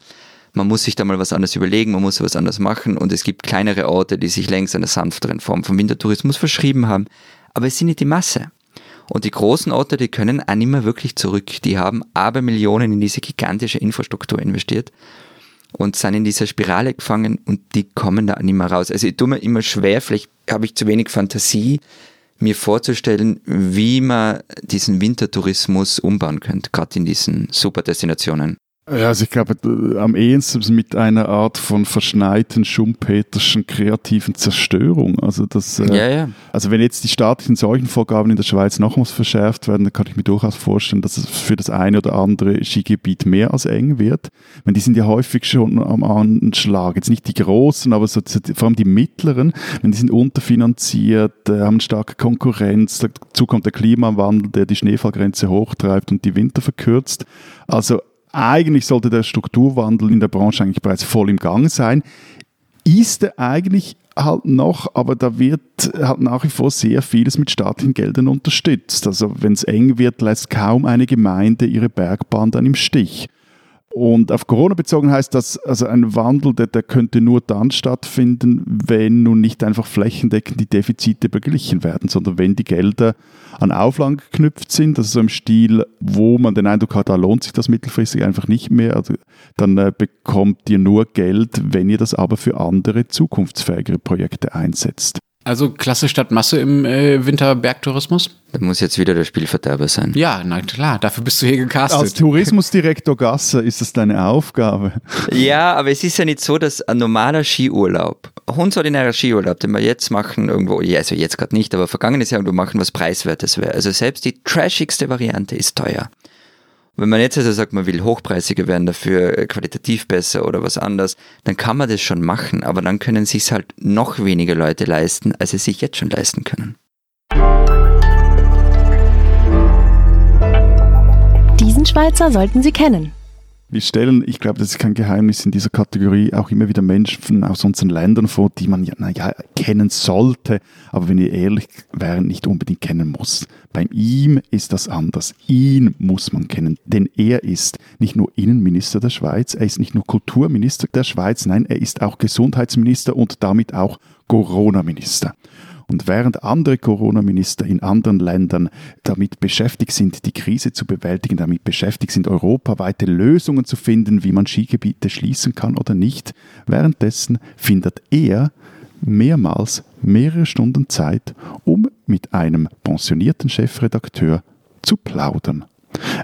man muss sich da mal was anderes überlegen, man muss was anderes machen und es gibt kleinere Orte, die sich längst einer sanfteren Form von Wintertourismus verschrieben haben, aber es sind nicht die Masse. Und die großen Orte, die können auch nicht mehr wirklich zurück. Die haben aber Millionen in diese gigantische Infrastruktur investiert und sind in dieser Spirale gefangen und die kommen da nicht mehr raus. Also ich tue mir immer schwer, vielleicht habe ich zu wenig Fantasie, mir vorzustellen, wie man diesen Wintertourismus umbauen könnte, gerade in diesen Superdestinationen. Ja, also ich glaube, äh, am ehesten mit einer Art von verschneiten, schumpeterschen, kreativen Zerstörung. Also, das, äh, ja, ja. also wenn jetzt die staatlichen Seuchenvorgaben in der Schweiz nochmals verschärft werden, dann kann ich mir durchaus vorstellen, dass es für das eine oder andere Skigebiet mehr als eng wird. Meine, die sind ja häufig schon am Anschlag. Jetzt nicht die großen, aber so, vor allem die mittleren, wenn die sind unterfinanziert, äh, haben starke Konkurrenz, dazu kommt der Klimawandel, der die Schneefallgrenze hochtreibt und die Winter verkürzt. Also eigentlich sollte der Strukturwandel in der Branche eigentlich bereits voll im Gang sein. Ist er eigentlich halt noch, aber da wird halt nach wie vor sehr vieles mit staatlichen Geldern unterstützt. Also wenn es eng wird, lässt kaum eine Gemeinde ihre Bergbahn dann im Stich. Und auf Corona bezogen heißt das, also ein Wandel, der, der könnte nur dann stattfinden, wenn nun nicht einfach flächendeckend die Defizite beglichen werden, sondern wenn die Gelder an Auflagen geknüpft sind, also so im Stil, wo man den Eindruck hat, da lohnt sich das mittelfristig einfach nicht mehr, also dann äh, bekommt ihr nur Geld, wenn ihr das aber für andere zukunftsfähigere Projekte einsetzt. Also Klasse statt Masse im äh, Winterbergtourismus? Da muss jetzt wieder der Spielverderber sein. Ja, na klar, dafür bist du hier gecastet. Als Tourismusdirektor Gasse ist das deine Aufgabe. Ja, aber es ist ja nicht so, dass ein normaler Skiurlaub, hundsordinärer Skiurlaub, den wir jetzt machen, irgendwo, ja, also jetzt gerade nicht, aber vergangenes Jahr irgendwo machen, was Preiswertes wäre. Also selbst die trashigste Variante ist teuer. Wenn man jetzt also sagt, man will hochpreisiger werden, dafür qualitativ besser oder was anderes, dann kann man das schon machen, aber dann können sich halt noch weniger Leute leisten, als sie sich jetzt schon leisten können. Diesen Schweizer sollten Sie kennen. Wir stellen, ich glaube, das ist kein Geheimnis in dieser Kategorie, auch immer wieder Menschen aus unseren Ländern vor, die man ja, naja, kennen sollte, aber wenn wir ehrlich wären, nicht unbedingt kennen muss. Bei ihm ist das anders. Ihn muss man kennen, denn er ist nicht nur Innenminister der Schweiz, er ist nicht nur Kulturminister der Schweiz, nein, er ist auch Gesundheitsminister und damit auch Corona-Minister. Und während andere Corona-Minister in anderen Ländern damit beschäftigt sind, die Krise zu bewältigen, damit beschäftigt sind, europaweite Lösungen zu finden, wie man Skigebiete schließen kann oder nicht, währenddessen findet er mehrmals mehrere Stunden Zeit, um mit einem pensionierten Chefredakteur zu plaudern.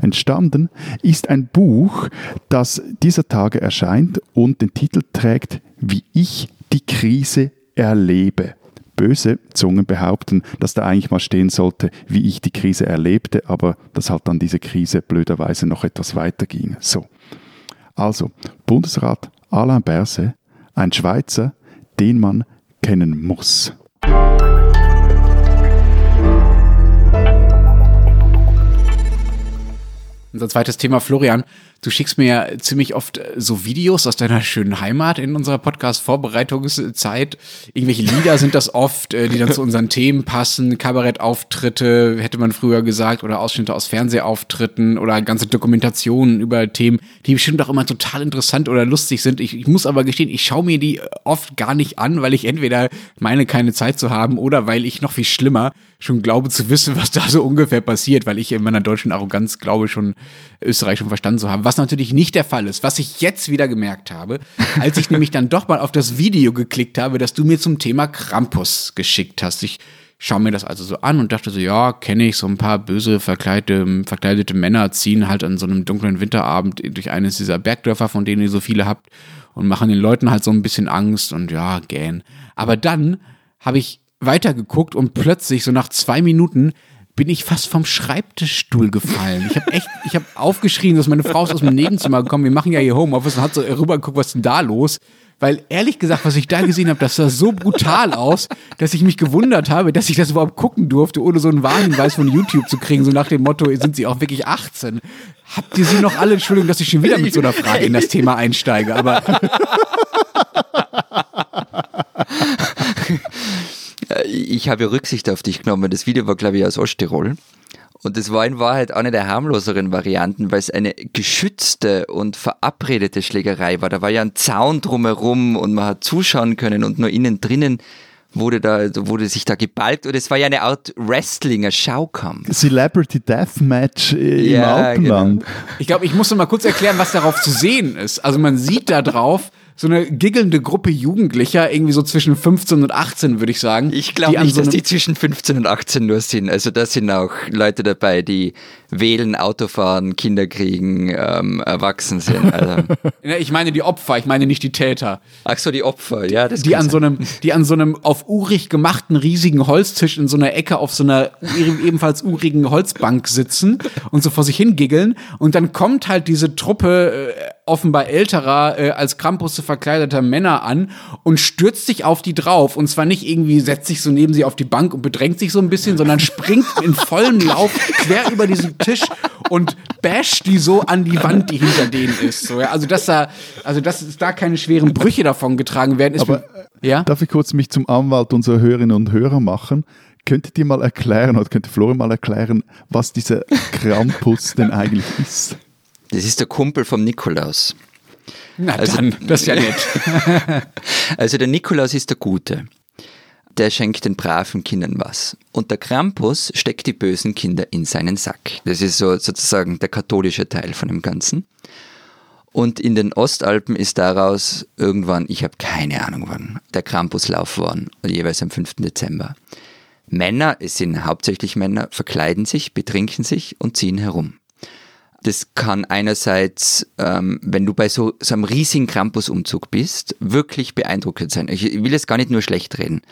Entstanden ist ein Buch, das dieser Tage erscheint und den Titel trägt Wie ich die Krise erlebe. Böse Zungen behaupten, dass da eigentlich mal stehen sollte, wie ich die Krise erlebte, aber dass halt dann diese Krise blöderweise noch etwas weiter ging. So. Also, Bundesrat Alain Berset, ein Schweizer, den man kennen muss. Unser zweites Thema, Florian. Du schickst mir ja ziemlich oft äh, so Videos aus deiner schönen Heimat in unserer Podcast-Vorbereitungszeit. Irgendwelche Lieder sind das oft, äh, die dann zu unseren Themen passen. Kabarettauftritte, hätte man früher gesagt, oder Ausschnitte aus Fernsehauftritten oder ganze Dokumentationen über Themen, die bestimmt auch immer total interessant oder lustig sind. Ich, ich muss aber gestehen, ich schaue mir die oft gar nicht an, weil ich entweder meine, keine Zeit zu haben oder weil ich noch viel schlimmer schon glaube zu wissen, was da so ungefähr passiert, weil ich in meiner deutschen Arroganz glaube schon Österreich schon verstanden zu haben. Was natürlich nicht der Fall ist. Was ich jetzt wieder gemerkt habe, als ich nämlich dann doch mal auf das Video geklickt habe, das du mir zum Thema Krampus geschickt hast. Ich schaue mir das also so an und dachte so, ja, kenne ich, so ein paar böse verkleidete, verkleidete Männer ziehen halt an so einem dunklen Winterabend durch eines dieser Bergdörfer, von denen ihr so viele habt und machen den Leuten halt so ein bisschen Angst und ja, gähn. Aber dann habe ich weitergeguckt und plötzlich, so nach zwei Minuten, bin ich fast vom Schreibtischstuhl gefallen. Ich habe echt, ich habe aufgeschrien, dass meine Frau ist aus dem Nebenzimmer gekommen. Wir machen ja hier Homeoffice und hat so rübergeguckt, was ist denn da los? Weil ehrlich gesagt, was ich da gesehen habe, das sah so brutal aus, dass ich mich gewundert habe, dass ich das überhaupt gucken durfte, ohne so einen Warnhinweis von YouTube zu kriegen, so nach dem Motto, sind sie auch wirklich 18? Habt ihr sie noch alle? Entschuldigung, dass ich schon wieder mit so einer Frage in das Thema einsteige, aber [laughs] Ich habe ja Rücksicht auf dich genommen. Das Video war, glaube ich, aus Osttirol. Und das war in Wahrheit eine der harmloseren Varianten, weil es eine geschützte und verabredete Schlägerei war. Da war ja ein Zaun drumherum und man hat zuschauen können und nur innen drinnen wurde da, wurde sich da gebalgt und es war ja eine Art Wrestling, ein Schaukampf. Celebrity Deathmatch äh, im Ja, Alpenland. ich glaube, ich muss noch mal kurz erklären, was darauf zu sehen ist. Also man sieht da drauf so eine giggelnde Gruppe Jugendlicher, irgendwie so zwischen 15 und 18, würde ich sagen. Ich glaube nicht, so dass die zwischen 15 und 18 nur sind. Also da sind auch Leute dabei, die wählen, Auto fahren, Kinder kriegen, ähm, erwachsen sind. Also. [laughs] Ich meine die Opfer, ich meine nicht die Täter. Ach so, die Opfer, ja, das Die an so einem, die an so einem auf urig gemachten riesigen Holztisch in so einer Ecke auf so einer ebenfalls urigen Holzbank sitzen und so vor sich hingiggeln. Und dann kommt halt diese Truppe äh, offenbar älterer, äh, als Krampus verkleideter Männer an und stürzt sich auf die drauf. Und zwar nicht irgendwie setzt sich so neben sie auf die Bank und bedrängt sich so ein bisschen, sondern springt in vollem Lauf quer über diesen Tisch und basht die so an die Wand, die hinter denen ist. So, ja. Also, dass da, also, dass da keine schweren Brüche davon getragen werden, ist Aber, ja? Darf ich kurz mich zum Anwalt unserer Hörerinnen und Hörer machen? Könntet ihr mal erklären, oder könnte Florian mal erklären, was dieser Krampus denn eigentlich ist? Das ist der Kumpel vom Nikolaus. Na Also- dann, das ist ja nett. [laughs] Also der Nikolaus ist der Gute. Der schenkt den braven Kindern was. Und der Krampus steckt die bösen Kinder in seinen Sack. Das ist so sozusagen der katholische Teil von dem Ganzen. Und in den Ostalpen ist daraus irgendwann, ich habe keine Ahnung wann, der Krampuslauf worden, jeweils am 5. Dezember. Männer, es sind hauptsächlich Männer, verkleiden sich, betrinken sich und ziehen herum. Das kann einerseits, ähm, wenn du bei so, so einem riesigen Krampusumzug bist, wirklich beeindruckend sein. Ich will jetzt gar nicht nur schlecht reden.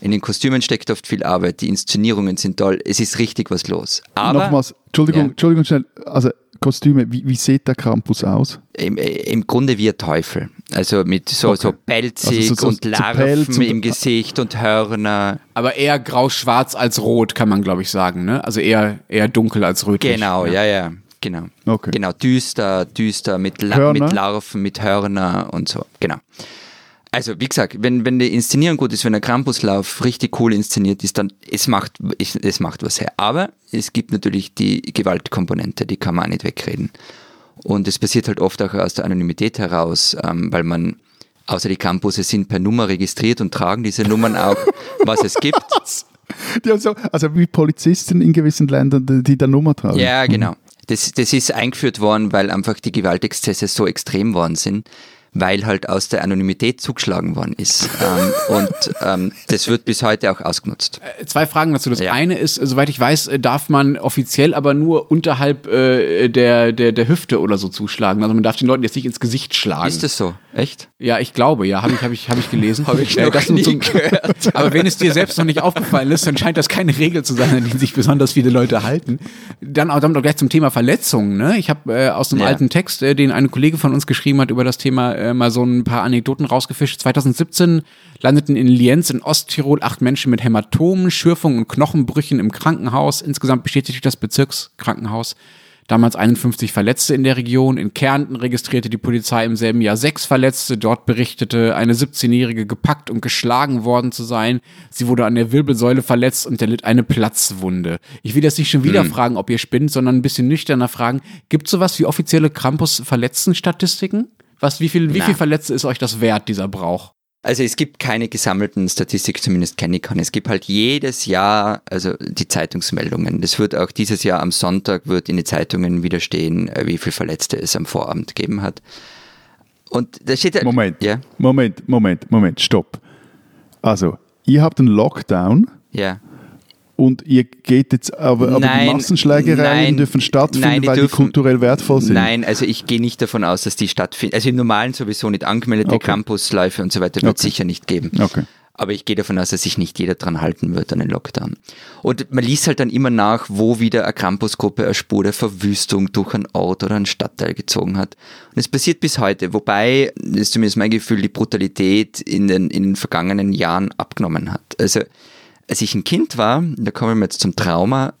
In den Kostümen steckt oft viel Arbeit, die Inszenierungen sind toll, es ist richtig was los. Aber Nochmals, Entschuldigung, Ja. Entschuldigung schnell, also Kostüme, wie, wie sieht der Krampus aus? im, im Grunde wie ein Teufel. Also mit so, Okay. so pelzig Also so- so- und so Larven und- im Gesicht und Hörner. Aber eher grau-schwarz als rot, kann man, glaube ich, sagen. Ne? Also eher, eher dunkel als rötlich. Genau, ja, ja, genau. Okay. Genau, düster, düster, mit, La mit Larven, mit Hörner und so, genau. Also, wie gesagt, wenn, wenn die Inszenierung gut ist, wenn der Krampuslauf richtig cool inszeniert ist, dann es macht, es, es macht was her. Aber es gibt natürlich die Gewaltkomponente, die kann man auch nicht wegreden. Und es passiert halt oft auch aus der Anonymität heraus, ähm, weil man, außer die Campusse sind per Nummer registriert und tragen diese Nummern auch, [laughs] was es gibt. Die haben so, also wie Polizisten in gewissen Ländern, die, der Nummer tragen. Ja, genau. Das, das ist eingeführt worden, weil einfach die Gewaltexzesse so extrem worden sind, weil halt aus der Anonymität zugeschlagen worden ist. ähm, und ähm, das wird bis heute auch ausgenutzt. Zwei Fragen dazu. Das Ja. eine ist, soweit ich weiß, äh, darf man offiziell aber nur unterhalb äh, der, der, der Hüfte oder so zuschlagen. Also man darf den Leuten jetzt nicht ins Gesicht schlagen. Ist das so? Echt? Ja, ich glaube, ja, habe ich, hab ich, hab ich gelesen. [laughs] Habe ich Äh, noch das nie zum- gehört. [laughs] Aber wenn es dir selbst noch nicht aufgefallen ist, dann scheint das keine Regel zu sein, an die sich besonders viele Leute halten. Dann auch, dann auch gleich zum Thema Verletzungen. Ne? Ich habe äh, aus einem Ja. alten Text, äh, den eine Kollege von uns geschrieben hat, über das Thema äh, mal so ein paar Anekdoten rausgefischt. 2017 landeten in Lienz in Osttirol acht Menschen mit Hämatomen, Schürfungen und Knochenbrüchen im Krankenhaus. Insgesamt bestätigte das Bezirkskrankenhaus damals 51 Verletzte in der Region. In Kärnten registrierte die Polizei im selben Jahr sechs Verletzte. Dort berichtete eine 17-Jährige gepackt und geschlagen worden zu sein. Sie wurde an der Wirbelsäule verletzt und erlitt eine Platzwunde. Ich will jetzt nicht schon wieder fragen, ob ihr spinnt, sondern ein bisschen nüchterner fragen. Gibt es sowas wie offizielle Krampus-Verletzten-Statistiken? Was, wie viel, wie Na. viel Verletzte ist euch das wert, dieser Brauch? Also es gibt keine gesammelten Statistiken, zumindest kenne ich keine. Es gibt halt jedes Jahr, also die Zeitungsmeldungen. Das wird auch dieses Jahr am Sonntag wird in den Zeitungen wieder stehen, äh, wie viele Verletzte es am Vorabend gegeben hat. Und da steht ja- Moment, Ja, Moment, Moment, Moment, stopp. Also, ihr habt einen Lockdown ja. Und ihr geht jetzt, aber, aber die Nein, Massenschlägereien nein, dürfen stattfinden, nein, die weil dürfen- die kulturell wertvoll sind. Nein, also ich gehe nicht davon aus, dass die stattfinden. Also im Normalen sowieso nicht angemeldete Okay. Campusläufe und so weiter wird Okay. sicher nicht geben. Okay. Aber ich gehe davon aus, dass sich nicht jeder dran halten wird an den Lockdown. Und man liest halt dann immer nach, wo wieder eine Krampusgruppe eine Spur der Verwüstung durch einen Ort oder einen Stadtteil gezogen hat. Und es passiert bis heute, wobei, das ist zumindest mein Gefühl, die Brutalität in den, in den vergangenen Jahren abgenommen hat. Also, als ich ein Kind war, da kommen wir jetzt zum Trauma,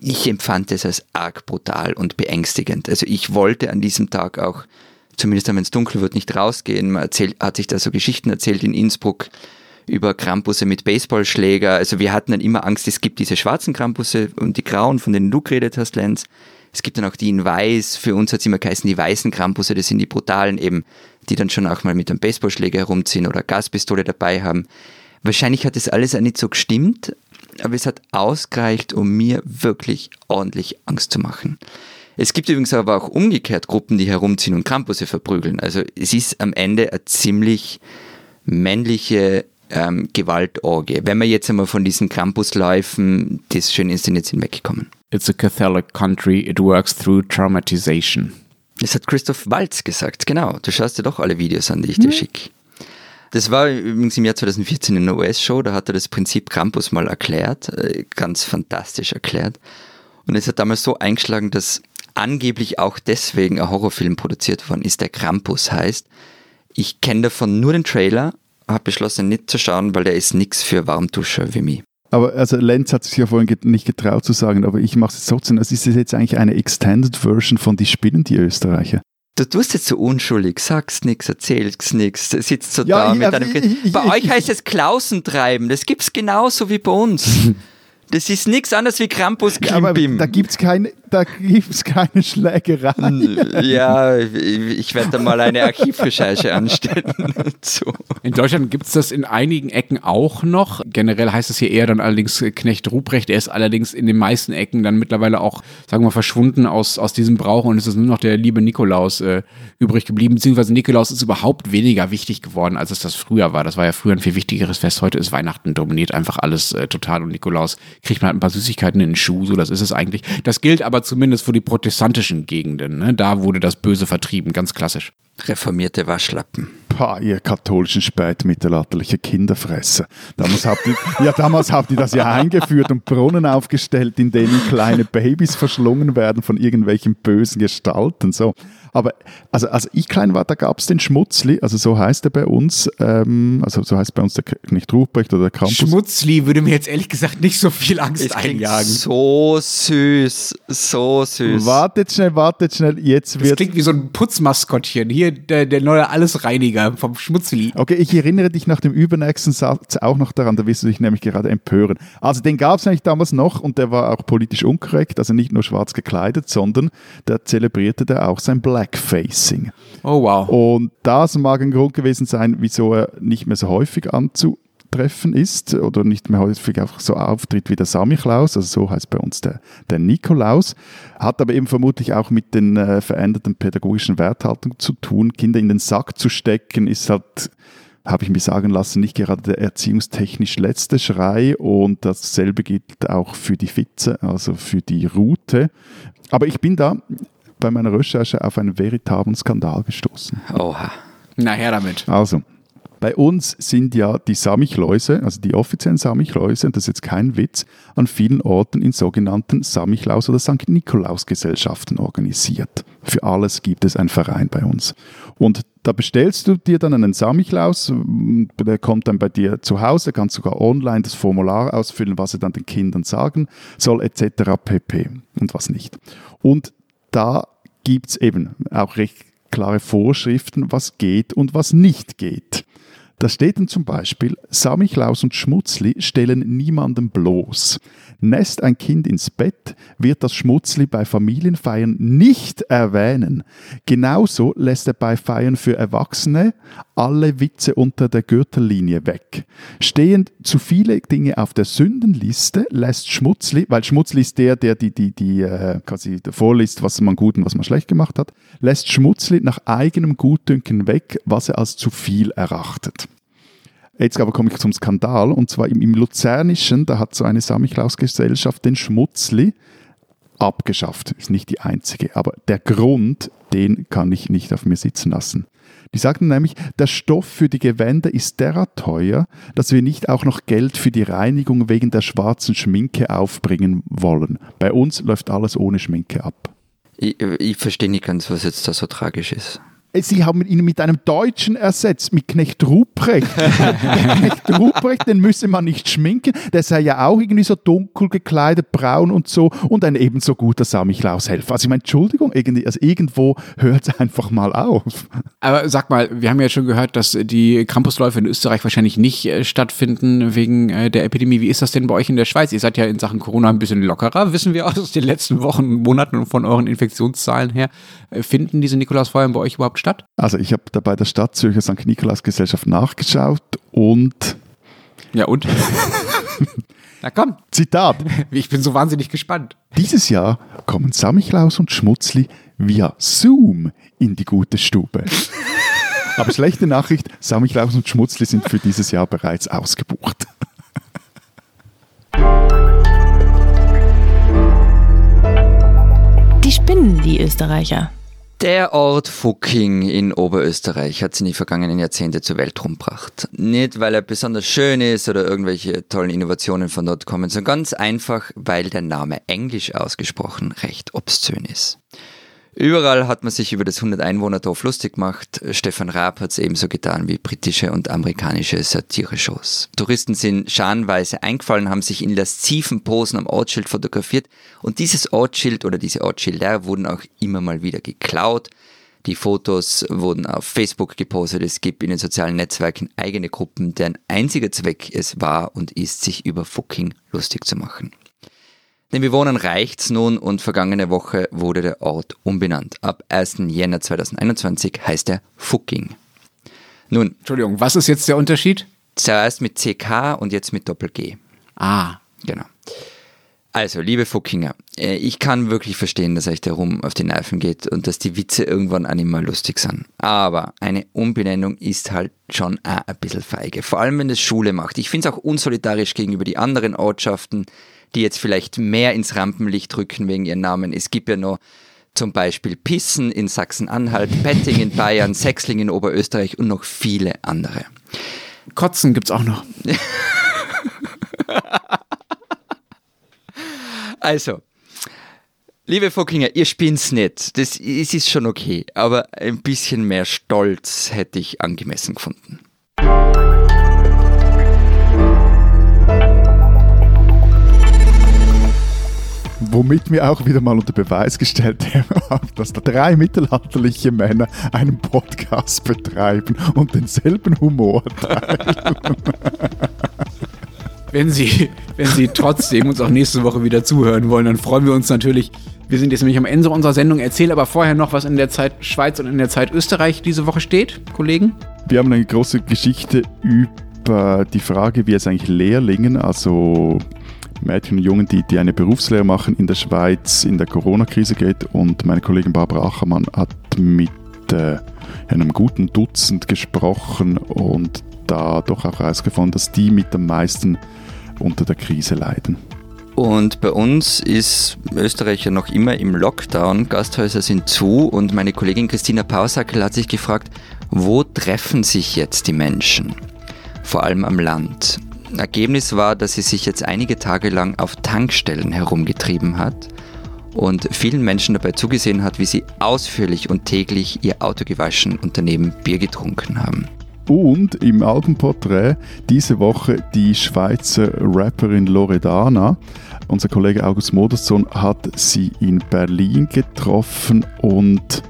ich empfand es als arg brutal und beängstigend. Also ich wollte an diesem Tag auch, zumindest wenn es dunkel wird, nicht rausgehen. Man erzählt, hat sich da so Geschichten erzählt in Innsbruck, über Krampusse mit Baseballschläger. Also wir hatten dann immer Angst, es gibt diese schwarzen Krampusse und die grauen, von denen du geredet hast, Lenz. Es gibt dann auch die in weiß. Für uns hat es immer geheißen, die weißen Krampusse, das sind die brutalen eben, die dann schon auch mal mit einem Baseballschläger herumziehen oder Gaspistole dabei haben. Wahrscheinlich hat das alles auch nicht so gestimmt, aber es hat ausgereicht, um mir wirklich ordentlich Angst zu machen. Es gibt übrigens aber auch umgekehrt Gruppen, die herumziehen und Krampusse verprügeln. Also es ist am Ende eine ziemlich männliche ähm, Gewaltorgie. Wenn wir jetzt einmal von diesen Krampusläufen, die schön inszeniert sind, wegkommen. It's a Catholic country, it works through traumatization. Das hat Christoph Waltz gesagt, genau. Du schaust dir doch alle Videos an, die ich dir schicke. Das war übrigens im Jahr 2014 in einer US-Show, da hat er das Prinzip Krampus mal erklärt, äh, ganz fantastisch erklärt. Und es hat damals so eingeschlagen, dass angeblich auch deswegen ein Horrorfilm produziert worden ist, der Krampus heißt. Ich kenne davon nur den Trailer habe beschlossen, nicht zu schauen, weil der ist nichts für Warmduscher wie mich. Aber also Lenz hat sich ja vorhin nicht getraut zu sagen, aber ich mache es trotzdem. Es ist jetzt eigentlich eine Extended Version von Die Spinnen, die Österreicher. Du tust jetzt so unschuldig, sagst nichts, erzählst nichts, sitzt so Ja, da ich- mit deinem ich- Kind. ich- Bei euch heißt es Klausentreiben, das gibt's genauso wie bei uns. [laughs] Das ist nichts anderes wie Krampus Klimbim. da gibt es keine, da gibt's keine Schlägerei. Ja, ich werde da mal eine Archivrecherche anstellen [laughs] dazu. In Deutschland gibt es das in einigen Ecken auch noch. Generell heißt es hier eher dann allerdings äh, Knecht Ruprecht. Er ist allerdings in den meisten Ecken dann mittlerweile auch, sagen wir mal, verschwunden aus, aus diesem Brauch und es ist nur noch der liebe Nikolaus äh, übrig geblieben. Beziehungsweise Nikolaus ist überhaupt weniger wichtig geworden, als es das früher war. Das war ja früher ein viel wichtigeres Fest. Heute ist Weihnachten dominiert einfach alles äh, total und Nikolaus kriegt man halt ein paar Süßigkeiten in den Schuh. So, das ist es eigentlich. Das gilt aber zumindest für die protestantischen Gegenden. Ne? Da wurde das Böse vertrieben, ganz klassisch. Reformierte Waschlappen. Pah, ihr katholischen spätmittelalterliche Kinderfresser. Damals habt ihr, ja, damals habt ihr das ja eingeführt und Brunnen aufgestellt, in denen kleine Babys verschlungen werden von irgendwelchen bösen Gestalten. So. Aber also, als ich klein war, da gab es den Schmutzli, also so heißt er bei uns, ähm, also so heißt bei uns der Knecht Ruprecht oder der Krampus. Schmutzli würde mir jetzt ehrlich gesagt nicht so viel Angst Es einjagen. so süß, so süß. Wartet schnell, wartet schnell, jetzt Das wird klingt wie so ein Putzmaskottchen. Hier der, der neue Allesreiniger vom Schmutzli. Okay, ich erinnere dich nach dem übernächsten Satz auch noch daran, da wirst du dich nämlich gerade empören. Also den gab es nämlich damals noch und der war auch politisch unkorrekt, also nicht nur schwarz gekleidet, sondern da zelebrierte der auch sein Blackfacing. Oh wow. Und das mag ein Grund gewesen sein, wieso er nicht mehr so häufig anzutreffen ist oder nicht mehr häufig einfach so auftritt wie der Samichlaus, also so heißt bei uns der, der Nikolaus, hat aber eben vermutlich auch mit den äh, veränderten pädagogischen Werthaltungen zu tun. Kinder in den Sack zu stecken ist halt habe ich mir sagen lassen, nicht gerade der erziehungstechnisch letzte Schrei und dasselbe gilt auch für die Fitze, also für die Route. Aber ich bin da bei meiner Recherche auf einen veritablen Skandal gestoßen. Oha. Na her damit. Also, bei uns sind ja die Samichlause, also die offiziellen Samichlause, und das ist jetzt kein Witz, an vielen Orten in sogenannten Samichlaus- oder St. Nikolaus-Gesellschaften organisiert. Für alles gibt es einen Verein bei uns. Und da bestellst du dir dann einen Samichlaus, der kommt dann bei dir zu Hause, kannst sogar online das Formular ausfüllen, was er dann den Kindern sagen soll, etc. pp. und was nicht. Und da gibt es eben auch recht klare Vorschriften, was geht und was nicht geht. Da steht dann zum Beispiel, Samichlaus und Schmutzli stellen niemanden bloß. Nässt ein Kind ins Bett, wird das Schmutzli bei Familienfeiern nicht erwähnen. Genauso lässt er bei Feiern für Erwachsene alle Witze unter der Gürtellinie weg. Stehen zu viele Dinge auf der Sündenliste, lässt Schmutzli, weil Schmutzli ist der, der die, die, die äh, quasi vorliest, was man gut und was man schlecht gemacht hat, lässt Schmutzli nach eigenem Gutdünken weg, was er als zu viel erachtet. Jetzt aber komme ich zum Skandal, und zwar im, im Luzernischen, da hat so eine Samichlaus-Gesellschaft den Schmutzli abgeschafft. Ist nicht die einzige, aber der Grund, den kann ich nicht auf mir sitzen lassen. Die sagten nämlich, der Stoff für die Gewänder ist derart teuer, dass wir nicht auch noch Geld für die Reinigung wegen der schwarzen Schminke aufbringen wollen. Bei uns läuft alles ohne Schminke ab. Ich, ich verstehe nicht ganz, was jetzt da so tragisch ist. Sie haben ihn mit einem Deutschen ersetzt, mit Knecht Ruprecht. [laughs] [laughs] Knecht Ruprecht, den müsse man nicht schminken. Der sei ja auch irgendwie so dunkel gekleidet, braun und so. Und ein ebenso guter Samichlaus-Helfer. Also ich meine, Entschuldigung, irgendwie, also irgendwo hört es einfach mal auf. Aber sag mal, wir haben ja schon gehört, dass die Campusläufe in Österreich wahrscheinlich nicht äh, stattfinden wegen äh, der Epidemie. Wie ist das denn bei euch in der Schweiz? Ihr seid ja in Sachen Corona ein bisschen lockerer, wissen wir aus den letzten Wochen, Monaten und von euren Infektionszahlen her. Äh, finden diese Nikolausfeuern bei euch überhaupt statt? Also ich habe da bei der Stadt Zürcher St. Nikolaus Gesellschaft nachgeschaut und Ja und? [laughs] Na komm, Zitat, ich bin so wahnsinnig gespannt. dieses Jahr kommen Samichlaus und Schmutzli via Zoom in die gute Stube. [laughs] Aber schlechte Nachricht, Samichlaus und Schmutzli sind für dieses Jahr bereits ausgebucht. Die spinnen, die Österreicher. Der Ort Fucking in Oberösterreich hat sich in die vergangenen Jahrzehnte zur Welt rumgebracht. Nicht, weil er besonders schön ist oder irgendwelche tollen Innovationen von dort kommen, sondern ganz einfach, weil der Name englisch ausgesprochen recht obszön ist. Überall hat man sich über das 100-Einwohner-Dorf lustig gemacht. Stefan Raab hat es ebenso getan wie britische und amerikanische Satire-Shows. Touristen sind scharenweise eingefallen, haben sich in lasziven Posen am Ortsschild fotografiert und dieses Ortsschild oder diese Ortsschilder wurden auch immer mal wieder geklaut. Die Fotos wurden auf Facebook gepostet. Es gibt in den sozialen Netzwerken eigene Gruppen, deren einziger Zweck es war und ist, sich über Fucking lustig zu machen. Den Bewohnern reicht's nun und vergangene Woche wurde der Ort umbenannt. Ab 1. Jänner 2021 heißt er Fucking. Nun, Entschuldigung, was ist jetzt der Unterschied? zuerst mit CK und jetzt mit Doppel-G. Ah, Genau. Also, liebe Fuckinger, äh, ich kann wirklich verstehen, dass euch der Rum auf die Nerven geht und dass die Witze irgendwann auch nicht mehr lustig sind. Aber eine Umbenennung ist halt schon auch ein bisschen feige. Vor allem, wenn das Schule macht. Ich finde es auch unsolidarisch gegenüber die anderen Ortschaften, die jetzt vielleicht mehr ins Rampenlicht rücken wegen ihren Namen. Es gibt ja noch zum Beispiel Pissen in Sachsen-Anhalt, Petting in Bayern, [laughs] Sechsling in Oberösterreich und noch viele andere. Kotzen gibt's auch noch. [laughs] Also, liebe Fuckinger, ihr spinnt's nicht. Das ist schon okay, aber ein bisschen mehr Stolz hätte ich angemessen gefunden. Womit wir auch wieder mal unter Beweis gestellt [laughs] haben, dass da drei mittelalterliche Männer einen Podcast betreiben und denselben Humor teilen. Wenn Sie, wenn Sie trotzdem uns auch nächste Woche wieder zuhören wollen, dann freuen wir uns natürlich. Wir sind jetzt nämlich am Ende unserer Sendung. Erzähl aber vorher noch, was in der Zeit Schweiz und in der Zeit Österreich diese Woche steht, Kollegen. Wir haben eine große Geschichte über die Frage, wie es eigentlich Lehrlingen, also Mädchen und Jungen, die, die eine Berufslehre machen in der Schweiz, in der Corona-Krise geht. Und meine Kollegin Barbara Achermann hat mit äh, einem guten Dutzend gesprochen und da doch auch herausgefunden, dass die mit am meisten unter der Krise leiden. Und bei uns ist Österreich ja noch immer im Lockdown, Gasthäuser sind zu und meine Kollegin Christina Pausackel hat sich gefragt, wo treffen sich jetzt die Menschen? Vor allem am Land. Ergebnis war, dass sie sich jetzt einige Tage lang auf Tankstellen herumgetrieben hat und vielen Menschen dabei zugesehen hat, wie sie ausführlich und täglich ihr Auto gewaschen und daneben Bier getrunken haben. Und im Albenporträt diese Woche die Schweizer Rapperin Loredana. Unser Kollege August Modersohn hat sie in Berlin getroffen und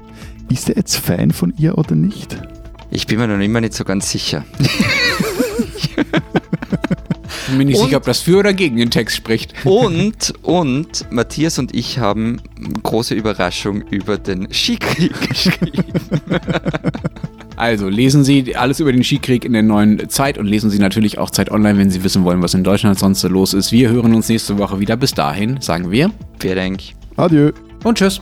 ist er jetzt Fan von ihr oder nicht? Ich bin mir noch immer nicht so ganz sicher. [laughs] Bin mir nicht Und- sicher, ob das für oder gegen den Text spricht. Und, und Matthias und ich haben große Überraschung über den Skikrieg [laughs] geschrieben. Also lesen Sie alles über den Skikrieg in der neuen Zeit und lesen Sie natürlich auch Zeit Online, wenn Sie wissen wollen, was in Deutschland sonst so los ist. Wir hören uns nächste Woche wieder. Bis dahin sagen wir Wer denkt? Adieu. und tschüss.